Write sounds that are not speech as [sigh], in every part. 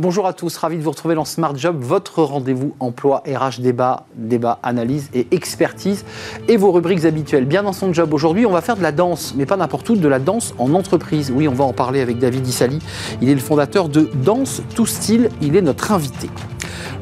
Bonjour à tous, ravi de vous retrouver dans Smart Job, votre rendez-vous emploi, RH, débat, débat, analyse et expertise et vos rubriques habituelles. Bien dans son job, aujourd'hui on va faire de la danse, mais pas n'importe où, de la danse en entreprise. Oui, on va en parler avec David Issali, il est le fondateur de Danse Tout Style, il est notre invité.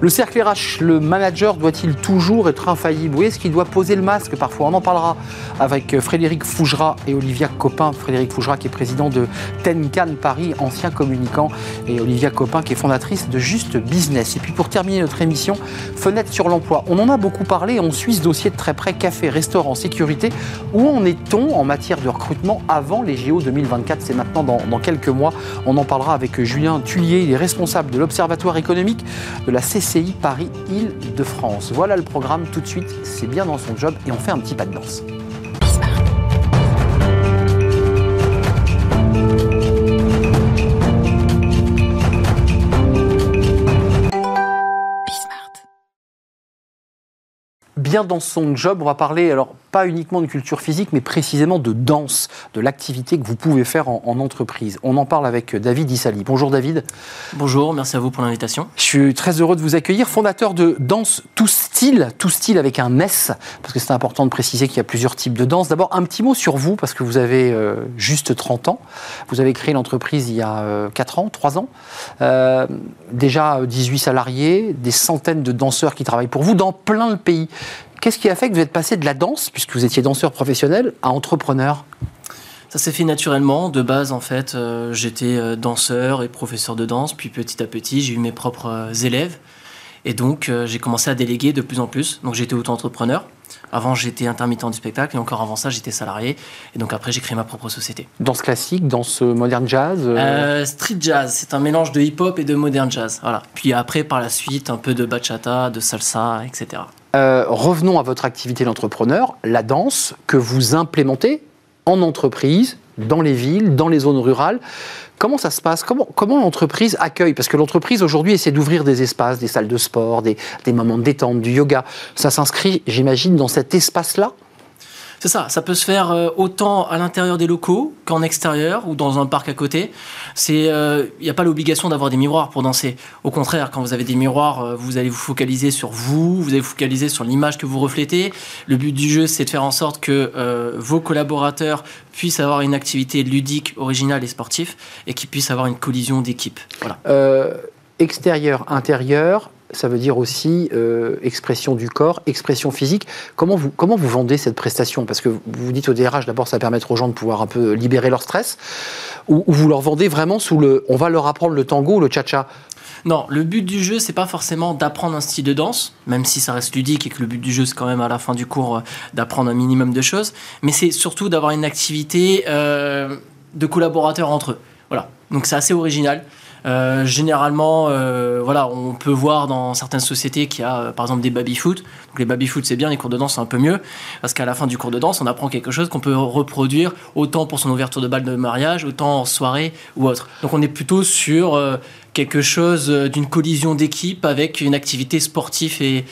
Le cercle RH, le manager doit-il toujours être infaillible? Oui, est-ce qu'il doit poser le masque? Parfois On en parlera avec Frédéric Fougera et Olivia Copin. Frédéric Fougera qui est président de Tenkan Paris, ancien communicant, et Olivia Copin qui est de Juste Business. Et puis pour terminer notre émission, fenêtre sur l'emploi. On en a beaucoup parlé, on suit ce dossier de très près, café, restaurant, sécurité. Où en est-on en matière de recrutement avant les JO 2024 C'est maintenant dans, dans quelques mois. On en parlera avec Julien Tullier, il est responsable de l'Observatoire économique de la CCI Paris-Île-de-France. Voilà le programme tout de suite, c'est bien dans son job et on fait un petit pas de danse. Bien dans son job. On va parler, alors pas uniquement de culture physique, mais précisément de danse, de l'activité que vous pouvez faire en, entreprise. On en parle avec David Issali. Bonjour David. Bonjour, merci à vous pour l'invitation. Je suis très heureux de vous accueillir, fondateur de Danse Tout Style, Tout Style avec un S, parce que c'est important de préciser qu'il y a plusieurs types de danse. D'abord, un petit mot sur vous, parce que vous avez euh, juste 30 ans. Vous avez créé l'entreprise il y a 4 euh, ans, 3 ans. Euh, déjà 18 salariés, des centaines de danseurs qui travaillent pour vous dans plein de pays. Qu'est-ce qui a fait que vous êtes passé de la danse, puisque vous étiez danseur professionnel, à entrepreneur? Ça s'est fait naturellement. De base, en fait, euh, j'étais euh, danseur et professeur de danse. Puis petit à petit, j'ai eu mes propres euh, élèves. Et donc, j'ai commencé à déléguer de plus en plus. Donc, j'étais auto-entrepreneur. Avant, j'étais intermittent du spectacle. Et encore avant ça, j'étais salarié. Et donc, après, j'ai créé ma propre société. Danse classique, danse moderne jazz Street jazz. C'est un mélange de hip-hop et de modern jazz. Voilà. Puis après, par la suite, un peu de bachata, de salsa, etc. Euh, revenons à votre activité d'entrepreneur, la danse que vous implémentez en entreprise, dans les villes, dans les zones rurales. Comment ça se passe? Comment, l'entreprise accueille? Parce que l'entreprise aujourd'hui essaie d'ouvrir des espaces, des salles de sport, des, des moments de détente, du yoga. Ça s'inscrit, j'imagine, dans cet espace-là? C'est ça, ça peut se faire euh, autant à l'intérieur des locaux qu'en extérieur ou dans un parc à côté. Il euh, n'y a pas l'obligation d'avoir des miroirs pour danser. Au contraire, quand vous avez des miroirs, euh, vous allez vous focaliser sur vous, vous allez vous focaliser sur l'image que vous reflétez. Le but du jeu, c'est de faire en sorte que vos collaborateurs puissent avoir une activité ludique, originale et sportive, et qu'ils puissent avoir une collision d'équipe. Voilà. extérieur, intérieur, ça veut dire aussi euh, expression du corps, expression physique. Comment vous, comment vous vendez cette prestation? Parce que vous dites au DRH, d'abord, ça va permettre aux gens de pouvoir un peu libérer leur stress, ou, vous leur vendez vraiment sous le on va leur apprendre le tango ou le cha-cha? Non, le but du jeu, c'est pas forcément d'apprendre un style de danse, même si ça reste ludique et que le but du jeu, c'est quand même à la fin du cours euh, d'apprendre un minimum de choses, mais c'est surtout d'avoir une activité euh, de collaborateurs entre eux. Voilà, donc c'est assez original. Euh, généralement, euh, voilà, on peut voir dans certaines sociétés qu'il y a, euh, par exemple, des baby-foot. Les baby-foot, c'est bien, les cours de danse, c'est un peu mieux, parce qu'à la fin du cours de danse, on apprend quelque chose qu'on peut reproduire autant pour son ouverture de balle de mariage, autant en soirée ou autre. Donc on est plutôt sur quelque chose d'une collision d'équipe avec une activité sportive et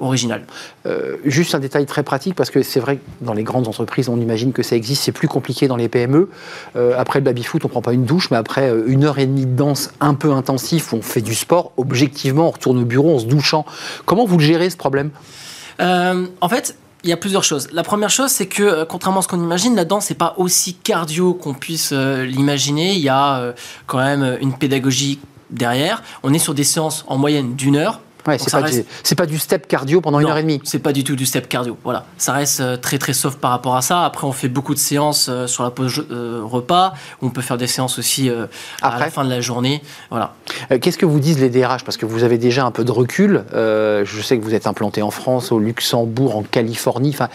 original. Euh, juste un détail très pratique, parce que c'est vrai que dans les grandes entreprises, on imagine que ça existe, c'est plus compliqué dans les PME. Euh, après le baby-foot, on ne prend pas une douche, mais après euh, une heure et demie de danse un peu intensif, où on fait du sport, objectivement, on retourne au bureau en se douchant. Comment vous le gérez, ce problème? En fait, il y a plusieurs choses. La première chose, c'est que contrairement à ce qu'on imagine, la danse n'est pas aussi cardio qu'on puisse l'imaginer. Il y a quand même une pédagogie derrière. On est sur des séances en moyenne d'une heure Ouais, c'est pas, pas, du step cardio pendant une heure et demie. C'est pas du tout du step cardio. Voilà, ça reste euh, très très soft par rapport à ça. Après, on fait beaucoup de séances euh, sur la pause euh, repas. On peut faire des séances aussi à la fin de la journée. Voilà. Qu'est-ce que vous disent les DRH Parce que vous avez déjà un peu de recul. je sais que vous êtes implanté en France, au Luxembourg, en Californie. Enfin,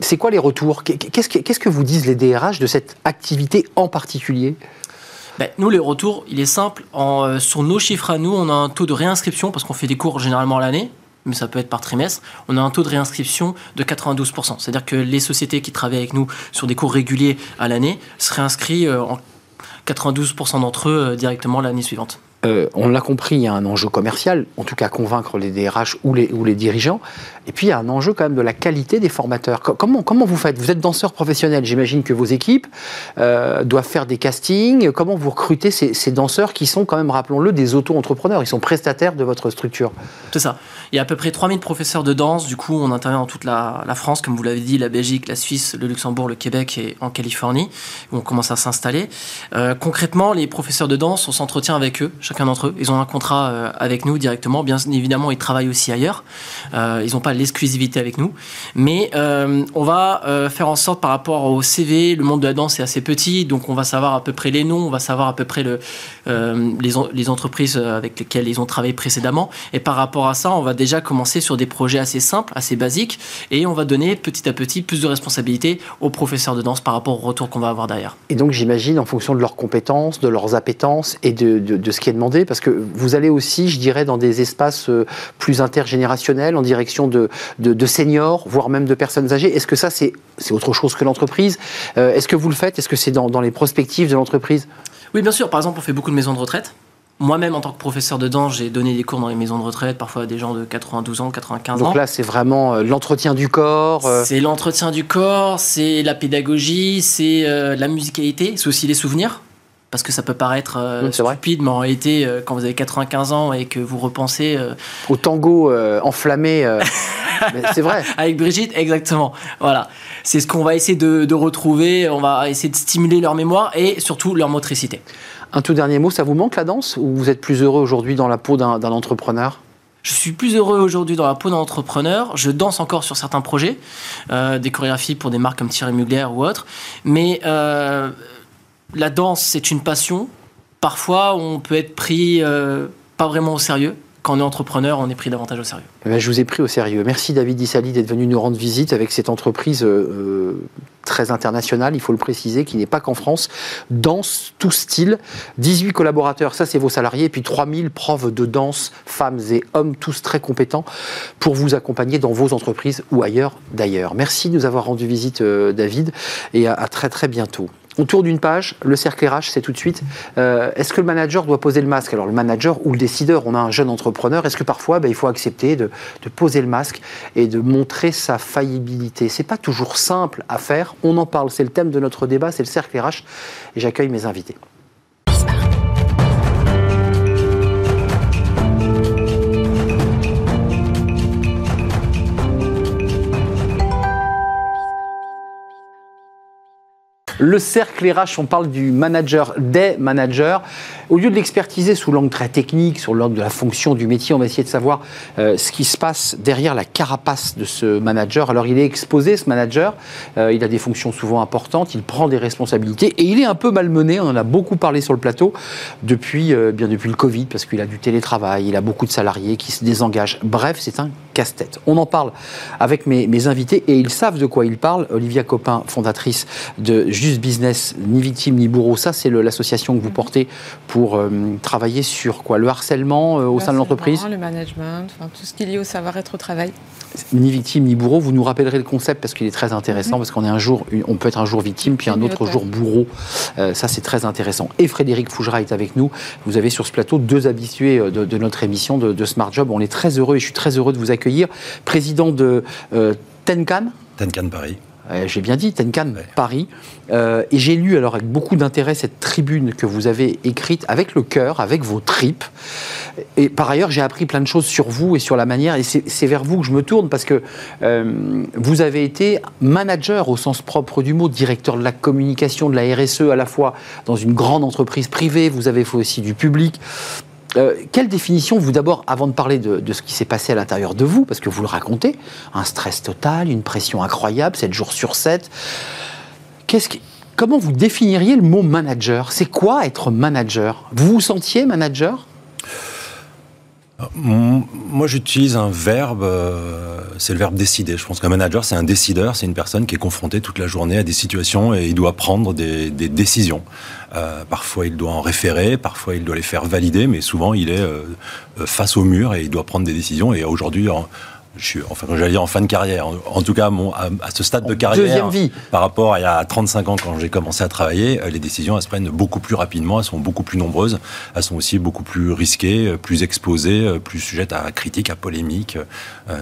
c'est quoi les retours? Qu'est-ce que, que vous disent les DRH de cette activité en particulier? Ben, nous, les retours, il est simple. Euh, sur nos chiffres à nous, on a un taux de réinscription, parce qu'on fait des cours généralement l'année, mais ça peut être par trimestre, on a un taux de réinscription de 92%. C'est-à-dire que les sociétés qui travaillent avec nous sur des cours réguliers à l'année se réinscrivent euh, en 92% d'entre eux euh, directement l'année suivante. Euh, on l'a compris, il y a un enjeu commercial, en tout cas convaincre les DRH ou les, dirigeants. Et puis il y a un enjeu quand même de la qualité des formateurs. Comment, vous faites? Vous êtes danseur professionnel, j'imagine que vos équipes euh, doivent faire des castings. Comment vous recrutez ces, danseurs qui sont quand même, rappelons-le, des auto-entrepreneurs? Ils sont prestataires de votre structure. C'est ça. Il y a à peu près 3000 professeurs de danse. Du coup, on intervient dans toute la, la France, comme vous l'avez dit, la Belgique, la Suisse, le Luxembourg, le Québec et en Californie, où on commence à s'installer. Euh, concrètement, les professeurs de danse, on s'entretient avec eux chacun d'entre eux. Ils ont un contrat euh, avec nous directement. Bien évidemment, ils travaillent aussi ailleurs. Euh, ils n'ont pas l'exclusivité avec nous. Mais euh, on va faire en sorte par rapport au CV, le monde de la danse est assez petit, donc on va savoir à peu près les noms, on va savoir à peu près le, les, entreprises avec lesquelles ils ont travaillé précédemment. Et par rapport à ça, on va déjà commencer sur des projets assez simples, assez basiques, et on va donner petit à petit plus de responsabilités aux professeurs de danse par rapport au retour qu'on va avoir derrière. Et donc j'imagine en fonction de leurs compétences, de leurs appétences et de, de, de ce qui est demandé, parce que vous allez aussi, je dirais, dans des espaces euh, plus intergénérationnels, en direction de, de seniors, voire même de personnes âgées. Est-ce que ça, c'est autre chose que l'entreprise? Euh, Est-ce que vous le faites? Est-ce que c'est dans, dans les prospectives de l'entreprise? Oui, bien sûr. Par exemple, on fait beaucoup de maisons de retraite. Moi-même, en tant que professeur de danse, j'ai donné des cours dans les maisons de retraite, parfois à des gens de 92 ans, 95 ans. Donc là, c'est vraiment euh, l'entretien du corps. Euh... C'est l'entretien du corps, c'est la pédagogie, c'est euh, la musicalité, c'est aussi les souvenirs. Parce que ça peut paraître euh, oui, stupide, vrai. mais en réalité, euh, quand vous avez 95 ans et que vous repensez. euh, Au tango euh, enflammé. [laughs] c'est vrai. Avec Brigitte, exactement. Voilà. C'est ce qu'on va essayer de, de retrouver. On va essayer de stimuler leur mémoire et surtout leur motricité. Un tout dernier mot, ça vous manque la danse ou vous êtes plus heureux aujourd'hui dans la peau d'un entrepreneur? Je suis plus heureux aujourd'hui dans la peau d'un entrepreneur. Je danse encore sur certains projets, des chorégraphies pour des marques comme Thierry Mugler ou autres. Mais la danse, c'est une passion. Parfois, on peut être pris euh, pas vraiment au sérieux. Quand on est entrepreneur, on est pris davantage au sérieux. Eh bien, je vous ai pris au sérieux. Merci David Dissali d'être venu nous rendre visite avec cette entreprise euh, très internationale, il faut le préciser, qui n'est pas qu'en France. Danse, tout style. 18 collaborateurs, ça c'est vos salariés, et puis 3000 profs de danse, femmes et hommes, tous très compétents, pour vous accompagner dans vos entreprises ou ailleurs d'ailleurs. Merci de nous avoir rendu visite, euh, David, et à, à très très bientôt. On tourne d'une page, le cercle RH, c'est tout de suite. Euh, est-ce que le manager doit poser le masque? Alors le manager ou le décideur, on a un jeune entrepreneur, est-ce que parfois ben, il faut accepter de, de, poser le masque et de montrer sa faillibilité? C'est pas toujours simple à faire, on en parle, c'est le thème de notre débat, c'est le cercle RH, et j'accueille mes invités. Le cercle RH, on parle du manager, des managers. Au lieu de l'expertiser sous l'angle très technique, sur l'angle de la fonction du métier, on va essayer de savoir euh, ce qui se passe derrière la carapace de ce manager. Alors, il est exposé, ce manager. Euh, il a des fonctions souvent importantes, il prend des responsabilités et il est un peu malmené. On en a beaucoup parlé sur le plateau depuis, euh, bien depuis le Covid, parce qu'il a du télétravail, il a beaucoup de salariés qui se désengagent. Bref, c'est un casse-tête. On en parle avec mes, mes, invités et ils savent de quoi ils parlent. Olivia Copin, fondatrice de Just Business, ni victime ni bourreau, ça c'est l'association que vous portez pour euh, travailler sur quoi? Le harcèlement euh, au sein de l'entreprise? Le management, enfin, tout ce qui est lié au savoir-être au travail. Ni victime ni bourreau, vous nous rappellerez le concept parce qu'il est très intéressant, mmh. parce qu'on est un jour, on peut être un jour victime, puis un autre jour bourreau. Euh, ça c'est très intéressant. Et Frédéric Fougera est avec nous. Vous avez sur ce plateau deux habitués de, de notre émission de, de, Smart Job. On est très heureux et je suis très heureux de vous accueillir. Président de euh, Tenkan. Tenkan Paris. Euh, j'ai bien dit, Tenkan ouais. Paris. Euh, et j'ai lu alors avec beaucoup d'intérêt cette tribune que vous avez écrite avec le cœur, avec vos tripes. Et par ailleurs, j'ai appris plein de choses sur vous et sur la manière. Et c'est vers vous que je me tourne parce que euh, vous avez été manager au sens propre du mot, directeur de la communication, de la RSE à la fois dans une grande entreprise privée. Vous avez fait aussi du public. Euh, quelle définition, vous d'abord, avant de parler de, ce qui s'est passé à l'intérieur de vous, parce que vous le racontez, un stress total, une pression incroyable, 7 jours sur 7, qu'est-ce comment vous définiriez le mot manager? C'est quoi être manager? Vous vous sentiez manager? Moi, j'utilise un verbe, euh, c'est le verbe décider. Je pense qu'un manager, c'est un décideur, c'est une personne qui est confrontée toute la journée à des situations et il doit prendre des, décisions. Euh, parfois, il doit en référer, parfois, il doit les faire valider, mais souvent, il est euh, face au mur et il doit prendre des décisions. Et aujourd'hui, je suis, enfin, j'allais dire en fin de carrière. En, tout cas, mon, à, ce stade de carrière, vie. par rapport à il y a 35 ans quand j'ai commencé à travailler, les décisions elles se prennent beaucoup plus rapidement, elles sont beaucoup plus nombreuses, elles sont aussi beaucoup plus risquées, plus exposées, plus sujettes à critiques, à polémiques.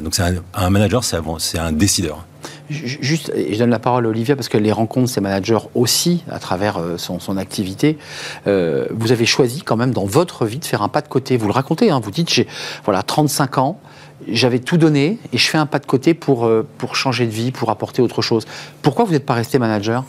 donc, c'est un, un manager, c'est un décideur. Juste, je donne la parole à Olivia parce qu'elle les rencontre, ses managers aussi, à travers euh, son, activité. Euh, vous avez choisi quand même dans votre vie de faire un pas de côté. Vous le racontez, hein, vous dites, j'ai voilà, 35 ans, j'avais tout donné et je fais un pas de côté pour, euh, pour changer de vie, pour apporter autre chose. Pourquoi vous n'êtes pas resté manager?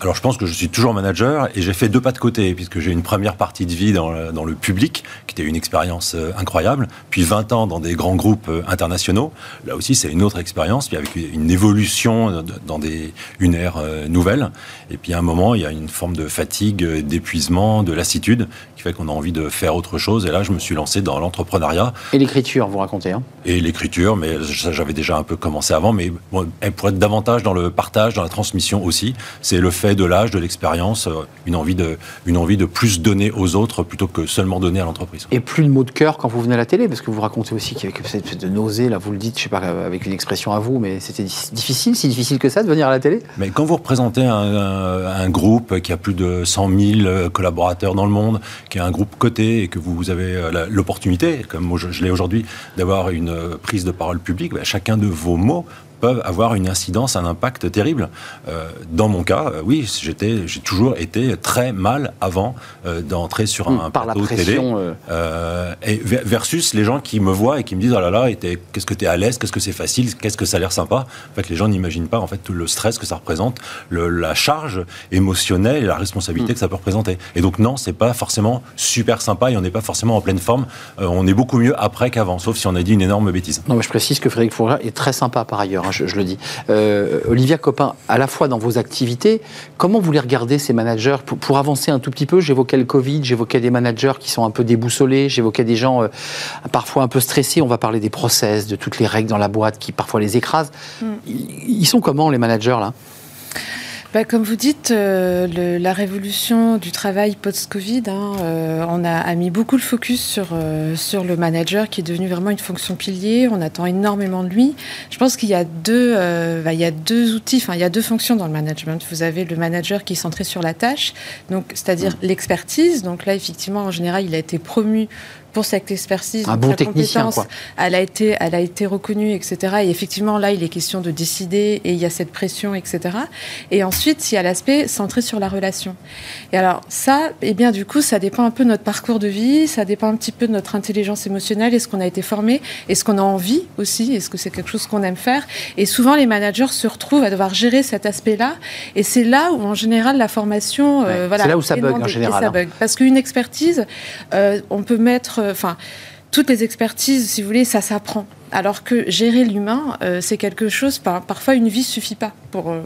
Alors je pense que je suis toujours manager et j'ai fait deux pas de côté puisque j'ai une première partie de vie dans le, dans le public qui était une expérience euh, incroyable, puis 20 ans dans des grands groupes euh, internationaux. Là aussi c'est une autre expérience, puis avec une évolution dans des, une ère euh, nouvelle. Et puis à un moment il y a une forme de fatigue, d'épuisement, de lassitude qui fait qu'on a envie de faire autre chose. Et là je me suis lancé dans l'entrepreneuriat. Et l'écriture, vous racontez hein? Et l'écriture, mais j'avais déjà un peu commencé avant, mais bon, pour être davantage dans le partage, dans la transmission aussi, c'est le fait de l'âge, de l'expérience, euh, une, envie de, une envie de plus donner aux autres plutôt que seulement donner à l'entreprise. Et plus de mots de cœur quand vous venez à la télé, parce que vous racontez aussi qu'il y avait cette de nausée, là vous le dites, je sais pas avec une expression à vous, mais c'était difficile, si difficile que ça de venir à la télé? Mais quand vous représentez un, groupe qui a plus de 100 000 collaborateurs dans le monde, qui est un groupe coté et que vous avez euh, l'opportunité, comme je, l'ai aujourd'hui, d'avoir une euh, prise de parole publique, ben, chacun de vos mots peuvent avoir une incidence, un impact terrible. Euh, dans mon cas, euh, oui, j'étais, j'ai toujours été très mal avant euh, d'entrer sur un, Par plateau la pression, télé. et versus les gens qui me voient et qui me disent oh là là, qu'est-ce que tu es à l'aise, qu'est-ce que c'est facile, qu'est-ce que ça a l'air sympa. En fait, les gens n'imaginent pas en fait tout le stress que ça représente, le, la charge émotionnelle et la responsabilité mm. que ça peut représenter. Et donc non, c'est pas forcément super sympa et on n'est pas forcément en pleine forme. on est beaucoup mieux après qu'avant, sauf si on a dit une énorme bêtise. Non, mais je précise que Frédéric Fourra est très sympa par ailleurs. Hein, je, le dis. Euh, Olivia Copin, à la fois dans vos activités, comment vous les regardez ces managers? Pour, avancer un tout petit peu J'évoquais le Covid, j'évoquais des managers qui sont un peu déboussolés, j'évoquais des gens euh, parfois un peu stressés. On va parler des process, de toutes les règles dans la boîte qui parfois les écrasent. Mm. ils sont comment les managers là? Bah, comme vous dites, euh, la révolution du travail post-Covid, hein, euh, on a, mis beaucoup le focus sur, euh, sur le manager qui est devenu vraiment une fonction pilier. On attend énormément de lui. Je pense qu'il y a deux, bah, il y a deux outils, enfin il y a deux fonctions dans le management. Vous avez le manager qui est centré sur la tâche, donc c'est-à-dire mmh. l'expertise. Donc là, effectivement, en général, il a été promu pour cette expertise, un bon technicien, quoi. elle a été, elle a été reconnue, etc. Et effectivement, là, il est question de décider et il y a cette pression, etc. Et ensuite, il y a l'aspect centré sur la relation. Et alors, ça, eh bien, du coup, ça dépend un peu de notre parcours de vie, ça dépend un petit peu de notre intelligence émotionnelle, est-ce qu'on a été formé, est-ce qu'on a envie aussi, est-ce que c'est quelque chose qu'on aime faire. Et souvent, les managers se retrouvent à devoir gérer cet aspect-là. Et c'est là où, en général, la formation, euh, voilà, c'est là où ça bug en général. Ça hein. bug. Parce qu'une expertise, euh, on peut mettre enfin, toutes les expertises, si vous voulez, ça s'apprend. Alors que gérer l'humain, euh, c'est quelque chose, parfois une vie suffit pas. Pour, euh,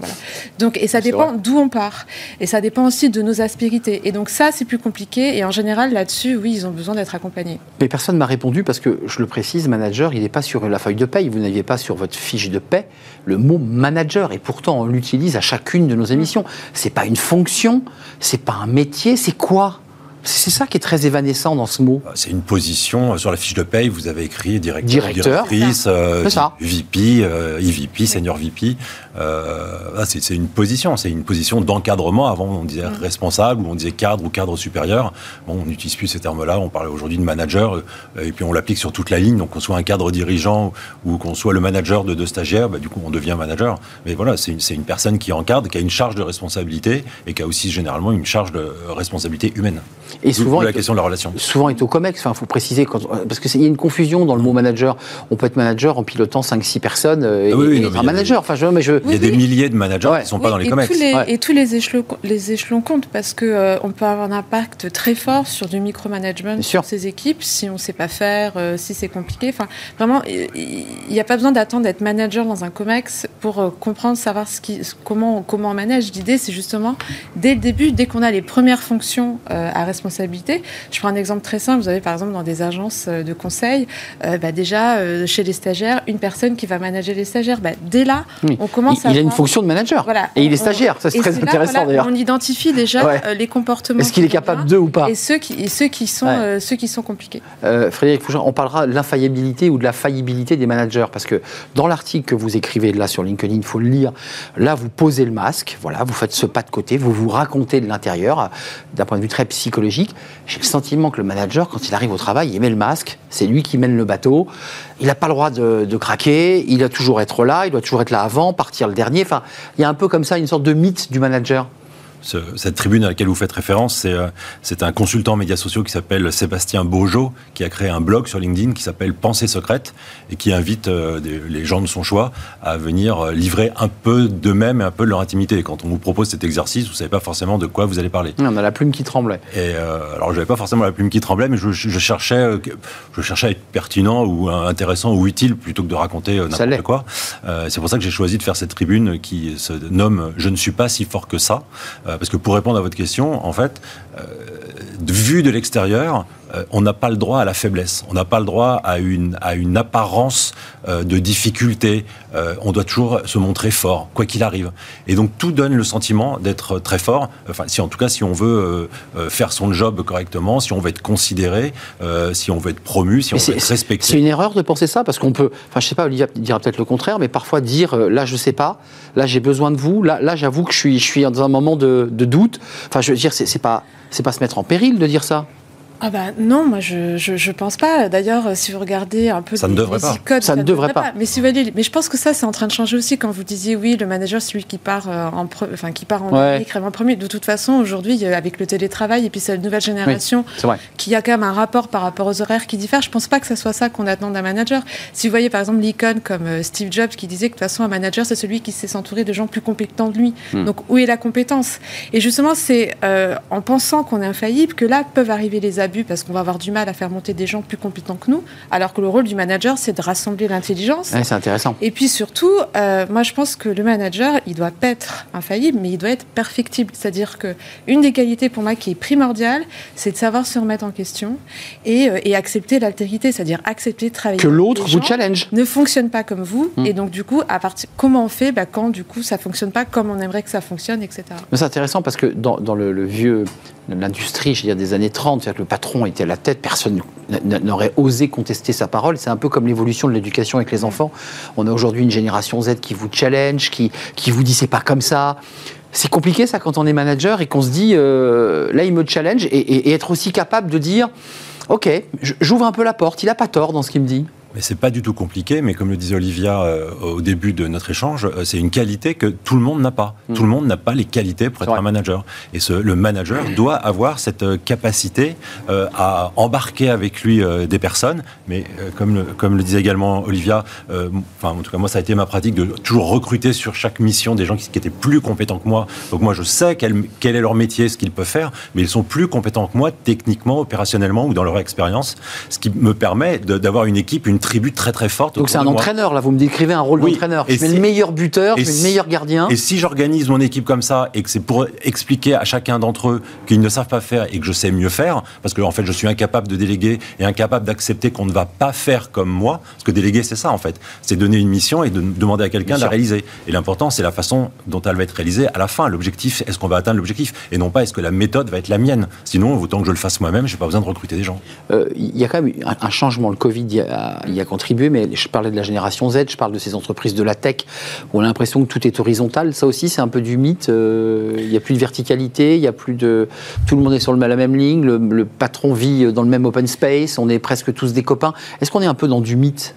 donc, et ça dépend d'où on part. Et ça dépend aussi de nos aspérités. Et donc ça, c'est plus compliqué. Et en général, là-dessus, oui, ils ont besoin d'être accompagnés. Mais personne m'a répondu parce que, je le précise, manager, il n'est pas sur la feuille de paie. Vous n'aviez pas sur votre fiche de paie le mot manager. Et pourtant, on l'utilise à chacune de nos émissions. C'est pas une fonction, c'est pas un métier, c'est quoi? C'est ça qui est très évanescent dans ce mot. Euh, c'est une position. Euh, sur la fiche de paye, vous avez écrit directeur, directeur directrice, euh, VP, euh, EVP, senior VP. Euh, c'est une position. C'est une position d'encadrement. Avant, on disait mm. responsable ou on disait cadre ou cadre supérieur. Bon, on n'utilise plus ces termes-là. On parle aujourd'hui de manager. et puis, on l'applique sur toute la ligne. Donc, qu'on soit un cadre dirigeant ou qu'on soit le manager de deux stagiaires, bah, du coup, on devient manager. Mais voilà, c'est une, une personne qui encadre, qui a une charge de responsabilité et qui a aussi généralement une charge de responsabilité humaine. Et souvent, la question de la relation. Souvent est au COMEX. Enfin, faut préciser quand, parce qu'il y a une confusion dans le mot manager. On peut être manager en pilotant 5-6 personnes euh, ah et, être un manager. Enfin, je, mais je... Il y a des milliers de managers qui ne sont pas dans les et COMEX. Tous les, Et tous les échelons, les échelons comptent parce que euh, on peut avoir un impact très fort sur du micromanagement sur ces équipes si on ne sait pas faire, euh, si c'est compliqué. Enfin, vraiment, il n'y a pas besoin d'attendre d'être manager dans un COMEX pour comprendre, savoir ce qui, comment, comment on manage. L'idée, c'est justement dès le début, dès qu'on a les premières fonctions à responsabilité. Je prends un exemple très simple. Vous avez par exemple dans des agences de conseil, bah, déjà chez les stagiaires, une personne qui va manager les stagiaires. Bah, dès là, on commence il, à. Il a une fonction de manager. Voilà, et il est stagiaire. Ça, c'est très intéressant d'ailleurs. On identifie déjà les comportements. Est-ce qu'il est capable d'eux ou pas Et ceux qui, et ceux qui sont, ceux qui sont compliqués. Frédéric Fougère, on parlera de l'infaillibilité ou de la faillibilité des managers parce que dans l'article que vous écrivez là sur LinkedIn, il faut le lire. Là, vous posez le masque, voilà, vous faites ce pas de côté, vous vous racontez de l'intérieur, d'un point de vue très psychologique. J'ai le sentiment que le manager, quand il arrive au travail, il met le masque, c'est lui qui mène le bateau. Il n'a pas le droit de, craquer, il doit toujours être là, il doit toujours être là avant, partir le dernier. Enfin, il y a un peu comme ça une sorte de mythe du manager cette tribune à laquelle vous faites référence, euh, c'est un consultant médias sociaux qui s'appelle Sébastien Beaujeau, qui a créé un blog sur LinkedIn qui s'appelle Pensée secrète et qui invite euh, les gens de son choix à venir euh, livrer un peu d'eux-mêmes et un peu de leur intimité. quand on vous propose cet exercice, vous ne savez pas forcément de quoi vous allez parler. On a la plume qui tremblait. Et alors, je n'avais pas forcément la plume qui tremblait, mais je, cherchais, je cherchais à être pertinent ou intéressant ou utile plutôt que de raconter n'importe quoi. c'est pour ça que j'ai choisi de faire cette tribune qui se nomme Je ne suis pas si fort que ça euh, parce que pour répondre à votre question, en fait, euh, vu de l'extérieur, euh, on n'a pas le droit à la faiblesse, on n'a pas le droit à une, à une apparence de difficulté, on doit toujours se montrer fort, quoi qu'il arrive. Et donc tout donne le sentiment d'être très fort, enfin si en tout cas si on veut faire son job correctement, si on veut être considéré, si on veut être promu, si on veut être respecté. C'est une erreur de penser ça, parce qu'on peut, enfin je sais pas, Olivia dira peut-être le contraire, mais parfois dire là je sais pas, là j'ai besoin de vous, là, là j'avoue que je suis, je suis dans un moment de, de doute. Enfin je veux dire, c'est pas, c'est pas se mettre en péril de dire ça. Ah bah non, moi je, je, je pense pas. D'ailleurs, si vous regardez un peu ça ne devrait pas. Codes, ça, ne devrait pas. Mais si vous mais je pense que ça c'est en train de changer aussi quand vous disiez oui, le manager c'est lui qui part euh, en enfin qui part en ouais. en premier. De toute façon, aujourd'hui avec le télétravail et puis c'est la nouvelle génération qui a quand même un rapport par rapport aux horaires qui diffèrent. Je pense pas que ce soit ça qu'on attend d'un manager. Si vous voyez par exemple l'icône comme euh, Steve Jobs qui disait que de toute façon un manager c'est celui qui sait s'entourer de gens plus compétents de lui. Hmm. Donc où est la compétence? Et justement c'est euh, en pensant qu'on est infaillible que là peuvent arriver les abus parce qu'on va avoir du mal à faire monter des gens plus compétents que nous, alors que le rôle du manager, c'est de rassembler l'intelligence. c'est intéressant. Et puis surtout, euh, moi je pense que le manager, il doit pas être infaillible, mais il doit être perfectible. C'est-à-dire que une des qualités pour moi qui est primordiale, c'est de savoir se remettre en question et, euh, et accepter l'altérité, c'est-à-dire accepter de travailler. Que l'autre vous challenge. Ne fonctionne pas comme vous, hmm. et donc du coup, à partir, comment on fait bah, quand du coup ça fonctionne pas comme on aimerait que ça fonctionne, etc. C'est intéressant parce que dans, dans le, le vieux l'industrie, je veux dire des années 30, c'est-à-dire que le patron était à la tête, personne n'aurait osé contester sa parole. C'est un peu comme l'évolution de l'éducation avec les enfants. On a aujourd'hui une génération Z qui vous challenge, qui, qui vous dit c'est pas comme ça. C'est compliqué ça quand on est manager et qu'on se dit euh, là il me challenge et, être aussi capable de dire ok j'ouvre un peu la porte, il a pas tort dans ce qu'il me dit. Mais c'est pas du tout compliqué, mais comme le disait Olivia euh, au début de notre échange, euh, c'est une qualité que tout le monde n'a pas. Mm. Tout le monde n'a pas les qualités pour être un manager. Et ce, le manager doit avoir cette euh, capacité à embarquer avec lui des personnes. Mais comme, le, comme le disait également Olivia, enfin en tout cas moi ça a été ma pratique de toujours recruter sur chaque mission des gens qui, qui étaient plus compétents que moi. Donc moi je sais quel, quel est leur métier, ce qu'ils peuvent faire, mais ils sont plus compétents que moi techniquement, opérationnellement ou dans leur expérience, ce qui me permet d'avoir une équipe, une tribu très très forte. Donc c'est un entraîneur, là, vous me décrivez un rôle d'entraîneur. Je mets le meilleur buteur, je mets le meilleur gardien. Et si j'organise mon équipe comme ça et que c'est pour expliquer à chacun d'entre eux qu'ils ne savent pas faire et que je sais mieux faire, parce que en fait je suis incapable de déléguer et incapable d'accepter qu'on ne va pas faire comme moi, parce que déléguer c'est ça en fait, c'est donner une mission et de demander à quelqu'un de la réaliser. Et l'important c'est la façon dont elle va être réalisée à la fin. L'objectif, est-ce qu'on va atteindre l'objectif? Et non pas est-ce que la méthode va être la mienne? Sinon, autant que je le fasse moi-même, je n'ai pas besoin de recruter des gens. Euh, il y a quand même un, changement. Le Covid y a, y a contribué, mais je parlais de la génération Z, je parle de ces entreprises de la tech où on a l'impression que tout est horizontal. Ça aussi, c'est un peu du mythe. Euh, il n'y a plus de verticalité, il y a plus de. Tout le monde est sur la même ligne, le patron vit dans le même open space, on est presque tous des copains. Est-ce qu'on est un peu dans du mythe?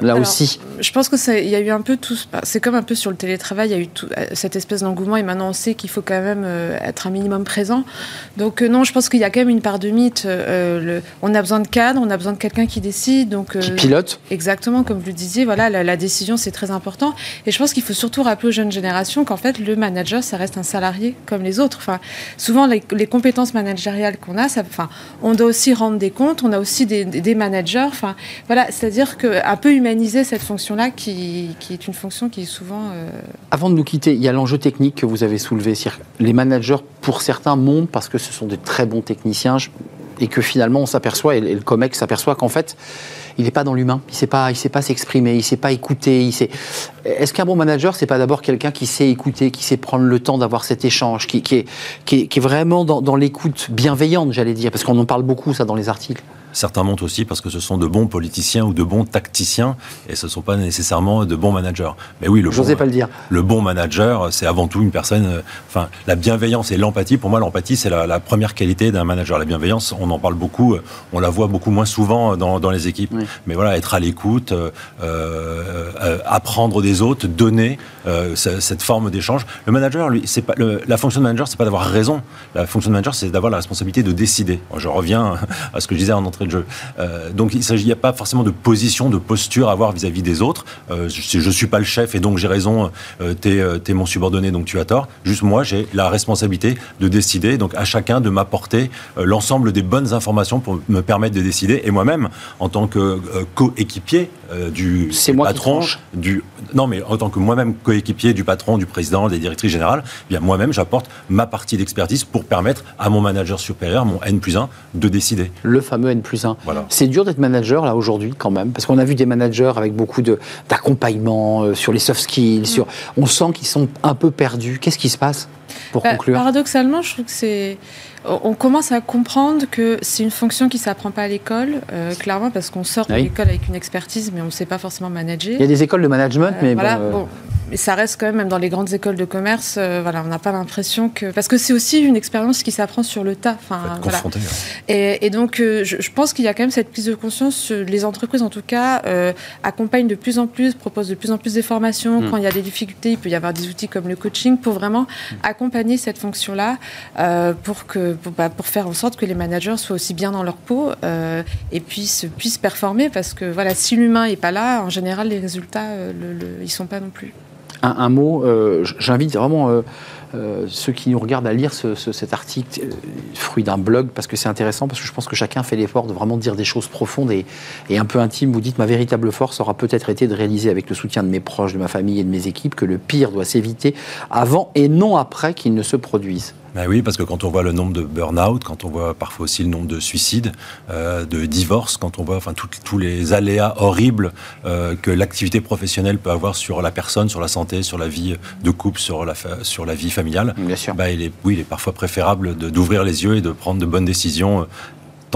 Là aussi Je pense que il y a eu un peu tout. C'est comme un peu sur le télétravail, il y a eu tout, euh, cette espèce d'engouement et maintenant on sait qu'il faut quand même euh, être un minimum présent. Donc euh, non, je pense qu'il y a quand même une part de mythe. le, on a besoin de cadre, on a besoin de quelqu'un qui décide, donc qui pilote. Exactement, comme vous le disiez, voilà, la, décision c'est très important. Et je pense qu'il faut surtout rappeler aux jeunes générations qu'en fait le manager ça reste un salarié comme les autres. Enfin, souvent les, compétences managériales qu'on a, ça, enfin, on doit aussi rendre des comptes, on a aussi des, des managers. Enfin, voilà, c'est-à-dire que un peu humaniser cette fonction-là, qui, qui, est une fonction qui est souvent. Avant de nous quitter, il y a l'enjeu technique que vous avez soulevé. Les managers, pour certains, montent parce que ce sont des très bons techniciens et que finalement on s'aperçoit, et le COMEX s'aperçoit qu'en fait, il n'est pas dans l'humain, il ne sait pas, s'exprimer, il ne sait pas écouter. Il sait... Est-ce qu'un bon manager, c'est pas d'abord quelqu'un qui sait écouter, qui sait prendre le temps d'avoir cet échange, qui, est, qui, est, vraiment dans l'écoute bienveillante, j'allais dire, parce qu'on en parle beaucoup ça dans les articles. Certains montent aussi parce que ce sont de bons politiciens ou de bons tacticiens et ce ne sont pas nécessairement de bons managers. Mais oui, le bon, pas le dire. Le bon manager, c'est avant tout une personne. Euh, enfin, la bienveillance et l'empathie. Pour moi, l'empathie, c'est la, première qualité d'un manager. La bienveillance, on en parle beaucoup, euh, on la voit beaucoup moins souvent dans, dans les équipes. Mais voilà, être à l'écoute, euh, euh, apprendre des autres, donner euh, cette forme d'échange. Le manager, lui, c'est pas la fonction de manager, c'est pas d'avoir raison. La fonction de manager, c'est d'avoir la responsabilité de décider. Je reviens [laughs] à ce que je disais en entrée euh, donc il s'agit, a pas forcément de position, de posture à avoir vis-à-vis des autres. Euh, je, ne suis pas le chef et donc j'ai raison, euh, tu es, mon subordonné donc tu as tort. Juste moi, j'ai la responsabilité de décider, donc à chacun de m'apporter l'ensemble des bonnes informations pour me permettre de décider. Et moi-même, en tant que coéquipier du, patron, du non mais en tant que moi-même coéquipier du patron, du président, des directrices générales, eh bien moi-même j'apporte ma partie d'expertise pour permettre à mon manager supérieur, mon N plus 1, de décider. Le fameux N plus c'est dur d'être manager là aujourd'hui quand même, parce qu'on a vu des managers avec beaucoup d'accompagnement euh, sur les soft skills. Mm. Sur, on sent qu'ils sont un peu perdus. Qu'est-ce qui se passe? Pour bah, conclure Paradoxalement, je trouve que c'est on commence à comprendre que c'est une fonction qui ne s'apprend pas à l'école, euh, clairement, parce qu'on sort de l'école avec une expertise, mais on ne sait pas forcément manager. Il y a des écoles de management, euh, mais voilà, bon, mais ça reste quand même, même dans les grandes écoles de commerce, euh, voilà, on n'a pas l'impression que. Parce que c'est aussi une expérience qui s'apprend sur le tas. Enfin, voilà. et, et, donc, euh, je, pense qu'il y a quand même cette prise de conscience. Les entreprises, en tout cas, euh, accompagnent de plus en plus, proposent de plus en plus des formations. Mm. Quand il y a des difficultés, il peut y avoir des outils comme le coaching pour vraiment mm. Cette fonction-là, pour, que, pour, bah, pour, faire en sorte que les managers soient aussi bien dans leur peau et puissent, puissent performer. Parce que voilà, si l'humain n'est pas là, en général, les résultats, le, ils sont pas non plus un, mot, euh, j'invite vraiment euh, euh, ceux qui nous regardent à lire cet article, fruit d'un blog, parce que c'est intéressant, parce que je pense que chacun fait l'effort de vraiment dire des choses profondes et, et un peu intimes. Vous dites, ma véritable force aura peut-être été de réaliser avec le soutien de mes proches, de ma famille et de mes équipes que le pire doit s'éviter avant et non après qu'il ne se produise. Ben oui, parce que quand on voit le nombre de burn-out, quand on voit parfois aussi le nombre de suicides, euh, de divorces, quand on voit enfin tous les aléas horribles euh, que l'activité professionnelle peut avoir sur la personne, sur la santé, sur la vie de couple, sur la, sur la vie familiale, Bien sûr. Ben il est, oui, il est parfois préférable d'ouvrir les yeux et de prendre de bonnes décisions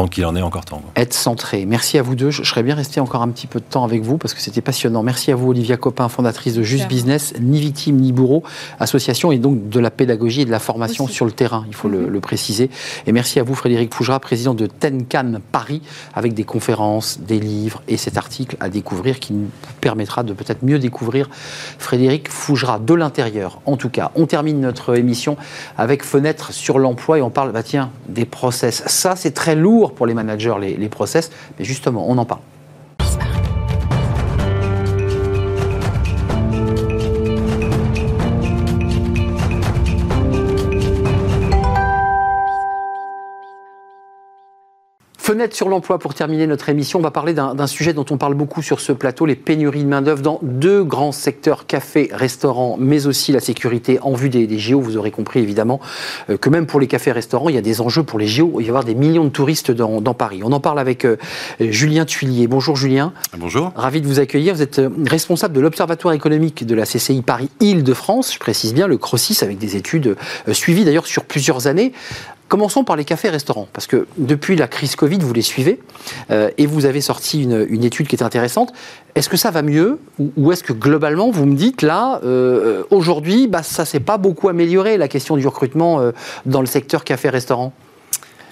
tant qu'il en est encore temps. Être centré. Merci à vous deux. Je, serais bien resté encore un petit peu de temps avec vous parce que c'était passionnant. Merci à vous, Olivia Copin, fondatrice de Just Business, ni victime ni bourreau, association et donc de la pédagogie et de la formation sur le terrain, il faut le, mhm. préciser. Et merci à vous, Frédéric Fougera, président de Tenkan Paris, avec des conférences, des livres et cet article à découvrir qui nous permettra de peut-être mieux découvrir Frédéric Fougera de l'intérieur. En tout cas, on termine notre émission avec Fenêtre sur l'emploi et on parle, bah tiens, des process. Ça, c'est très lourd pour les managers, les, process, mais justement, on en parle. Fenêtre sur l'emploi pour terminer notre émission. On va parler d'un sujet dont on parle beaucoup sur ce plateau, les pénuries de main-d'œuvre dans deux grands secteurs, café, restaurant, mais aussi la sécurité en vue des, des JO. Vous aurez compris évidemment euh, que même pour les cafés restaurants, il y a des enjeux pour les JO. Il va y avoir des millions de touristes dans, Paris. On en parle avec euh, Julien Tuillier. Bonjour Julien. Bonjour. Ravi de vous accueillir. Vous êtes euh, responsable de l'Observatoire économique de la CCI Paris-Île-de-France, je précise bien, le CROSIS, avec des études suivies d'ailleurs sur plusieurs années. Commençons par les cafés-restaurants, parce que depuis la crise Covid, vous les suivez, euh, et vous avez sorti une, étude qui est intéressante. Est-ce que ça va mieux, ou, est-ce que globalement, vous me dites, là, euh, aujourd'hui, bah, ça s'est pas beaucoup amélioré, la question du recrutement euh, dans le secteur café-restaurant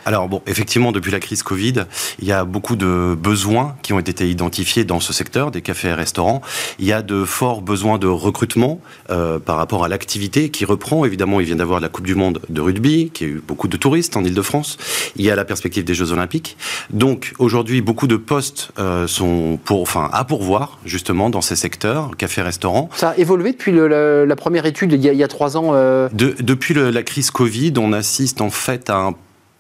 alors bon, effectivement, depuis la crise Covid, il y a beaucoup de besoins qui ont été identifiés dans ce secteur des cafés et restaurants. Il y a de forts besoins de recrutement euh, par rapport à l'activité qui reprend. Évidemment, il vient d'avoir la Coupe du Monde de rugby, qui a eu beaucoup de touristes en Ile-de-France. Il y a la perspective des Jeux Olympiques. Donc aujourd'hui, beaucoup de postes euh, sont pour, enfin, à pourvoir justement dans ces secteurs, cafés, restaurants. Ça a évolué depuis le, la, première étude il y a, il y a trois ans. Euh... De, depuis le, la crise Covid, on assiste en fait à un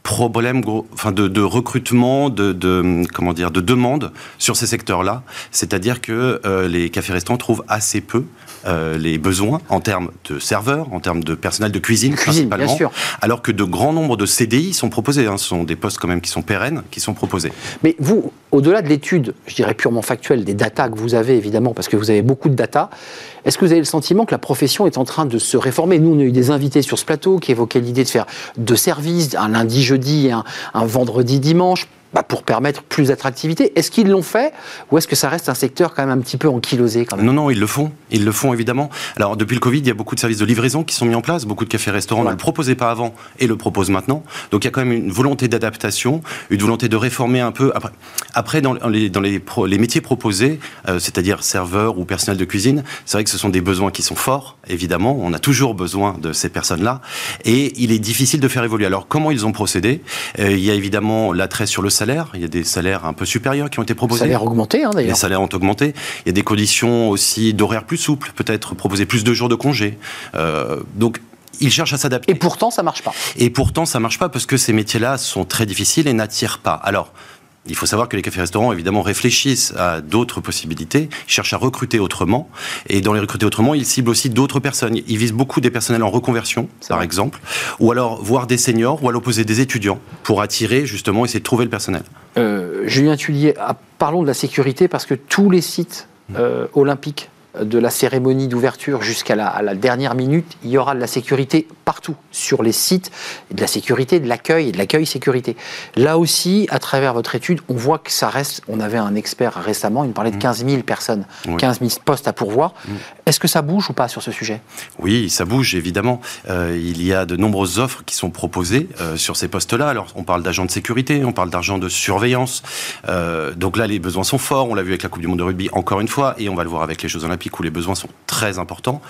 problème enfin de, recrutement, de, comment dire, de demande sur ces secteurs-là. C'est-à-dire que les cafés-restaurants trouvent assez peu les besoins en termes de serveurs, en termes de personnel de cuisine, principalement, bien sûr. alors que de grands nombres de CDI sont proposés. Hein. Ce sont des postes quand même qui sont pérennes, qui sont proposés. Mais vous, au-delà de l'étude, je dirais purement factuelle, des datas que vous avez évidemment, parce que vous avez beaucoup de data, est-ce que vous avez le sentiment que la profession est en train de se réformer? Nous, on a eu des invités sur ce plateau qui évoquaient l'idée de faire deux services, un lundi, jeudi et un, un vendredi, dimanche bah, pour permettre plus d'attractivité. Est-ce qu'ils l'ont fait ou est-ce que ça reste un secteur quand même un petit peu ankylosé quand même? Non, non, ils le font. Ils le font évidemment. Alors depuis le Covid, il y a beaucoup de services de livraison qui sont mis en place. Beaucoup de cafés-restaurants ne le proposaient pas avant et le proposent maintenant. Donc il y a quand même une volonté d'adaptation, une volonté de réformer un peu. Après, après dans, les, dans les, les métiers proposés, euh, c'est-à-dire serveur ou personnel de cuisine, c'est vrai que ce sont des besoins qui sont forts, évidemment. On a toujours besoin de ces personnes-là. Et il est difficile de faire évoluer. Alors comment ils ont procédé? Euh, Il y a évidemment l'attrait sur le salaires. Il y a des salaires un peu supérieurs qui ont été proposés. Les salaires augmentés, hein, d'ailleurs. Les salaires ont augmenté. Il y a des conditions aussi d'horaires plus souples, peut-être proposer plus de jours de congé. Euh, donc, ils cherchent à s'adapter. Et pourtant, ça marche pas. Et pourtant, ça marche pas parce que ces métiers-là sont très difficiles et n'attirent pas. Alors, il faut savoir que les cafés-restaurants, évidemment, réfléchissent à d'autres possibilités, ils cherchent à recruter autrement, et dans les recruter autrement, ils ciblent aussi d'autres personnes. Ils visent beaucoup des personnels en reconversion, par exemple, ou alors voir des seniors, ou à l'opposé des étudiants, pour attirer, justement, essayer de trouver le personnel. Euh, Julien Tullier, ah, parlons de la sécurité, parce que tous les sites euh, olympiques de la cérémonie d'ouverture jusqu'à la, dernière minute, il y aura de la sécurité partout sur les sites, de la sécurité, de l'accueil et de l'accueil sécurité. Là aussi, à travers votre étude, on voit que ça reste. On avait un expert récemment, il parlait de 15 mmh. 000 personnes, 15 000 postes à pourvoir. Mmh. Est-ce que ça bouge ou pas sur ce sujet? Oui, ça bouge évidemment. Euh, il y a de nombreuses offres qui sont proposées euh, sur ces postes-là. Alors, on parle d'agents de sécurité, on parle d'agents de surveillance. Euh, donc là, les besoins sont forts. On l'a vu avec la Coupe du Monde de rugby encore une fois, et on va le voir avec les Jeux Olympiques où les besoins sont très importants.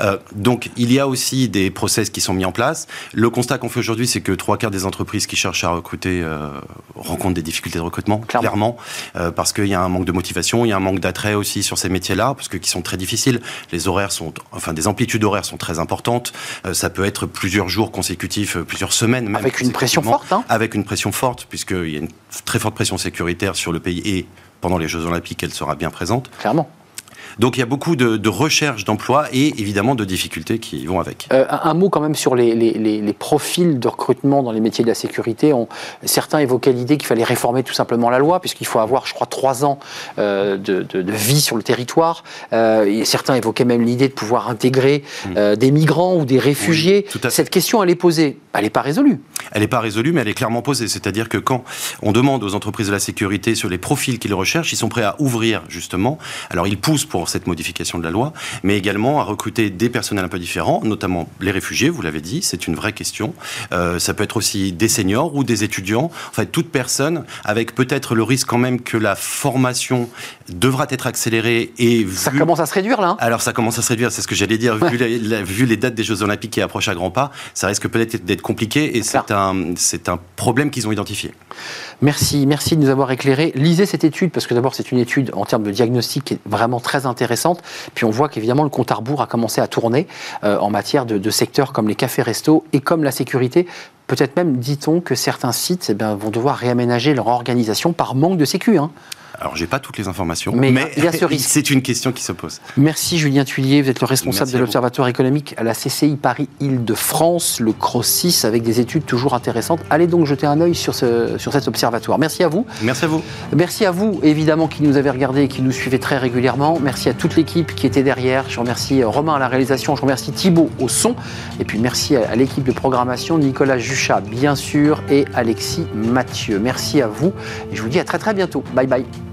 Euh, donc il y a aussi des process qui sont mis en place. Le constat qu'on fait aujourd'hui, c'est que trois quarts des entreprises qui cherchent à recruter euh, rencontrent des difficultés de recrutement, clairement, euh, parce qu'il y a un manque de motivation, il y a un manque d'attrait aussi sur ces métiers-là, parce que qui sont très difficiles. Les horaires sont, enfin des amplitudes horaires sont très importantes. ça peut être plusieurs jours consécutifs, plusieurs semaines même. Avec une pression forte, hein Avec une pression forte, puisqu'il y a une très forte pression sécuritaire sur le pays et pendant les Jeux Olympiques, elle sera bien présente. Clairement. Donc il y a beaucoup de, de recherche d'emploi et évidemment de difficultés qui vont avec. Euh, un, mot quand même sur les, les, les, profils de recrutement dans les métiers de la sécurité. On, certains évoquaient l'idée qu'il fallait réformer tout simplement la loi, puisqu'il faut avoir, je crois, trois ans euh, de, de, de, vie sur le territoire. Euh, certains évoquaient même l'idée de pouvoir intégrer mm. euh, des migrants ou des réfugiés. Cette question, elle est posée. Elle n'est pas résolue. Elle n'est pas résolue, mais elle est clairement posée. C'est-à-dire que quand on demande aux entreprises de la sécurité sur les profils qu'ils recherchent, ils sont prêts à ouvrir justement. Alors ils poussent pour cette modification de la loi, mais également à recruter des personnels un peu différents, notamment les réfugiés, vous l'avez dit, c'est une vraie question. Euh, ça peut être aussi des seniors ou des étudiants, en fait toute personne, avec peut-être le risque quand même que la formation devra être accélérée et Ça commence à se réduire là hein Alors ça commence à se réduire, c'est ce que j'allais dire, vu, vu, les dates des Jeux Olympiques qui approchent à grands pas, ça risque peut-être d'être compliqué et c'est un, c'est un problème qu'ils ont identifié. Merci, merci de nous avoir éclairé. Lisez cette étude parce que d'abord c'est une étude en termes de diagnostic qui est vraiment très intéressante. Puis on voit qu'évidemment le compte à rebours a commencé à tourner euh, en matière de, secteurs comme les cafés-restos et comme la sécurité. Peut-être même, dit-on, que certains sites eh vont devoir réaménager leur organisation par manque de sécu. Hein. Alors, j'ai pas toutes les informations, mais, [laughs] c'est une question qui se pose. Merci Julien Tuillier, vous êtes le responsable de l'Observatoire économique à la CCI Paris-Île-de-France, le CROSSIS, avec des études toujours intéressantes. Allez donc jeter un œil sur, ce, sur cet observatoire. Merci à vous. Merci à vous. Merci à vous, évidemment, qui nous avez regardé et qui nous suivez très régulièrement. Merci à toute l'équipe qui était derrière. Je remercie euh, Romain à la réalisation, je remercie Thibault au son, et puis merci à l'équipe de programmation, Nicolas Juchat, bien sûr, et Alexis Mathieu. Merci à vous, et je vous dis à très très bientôt. Bye bye.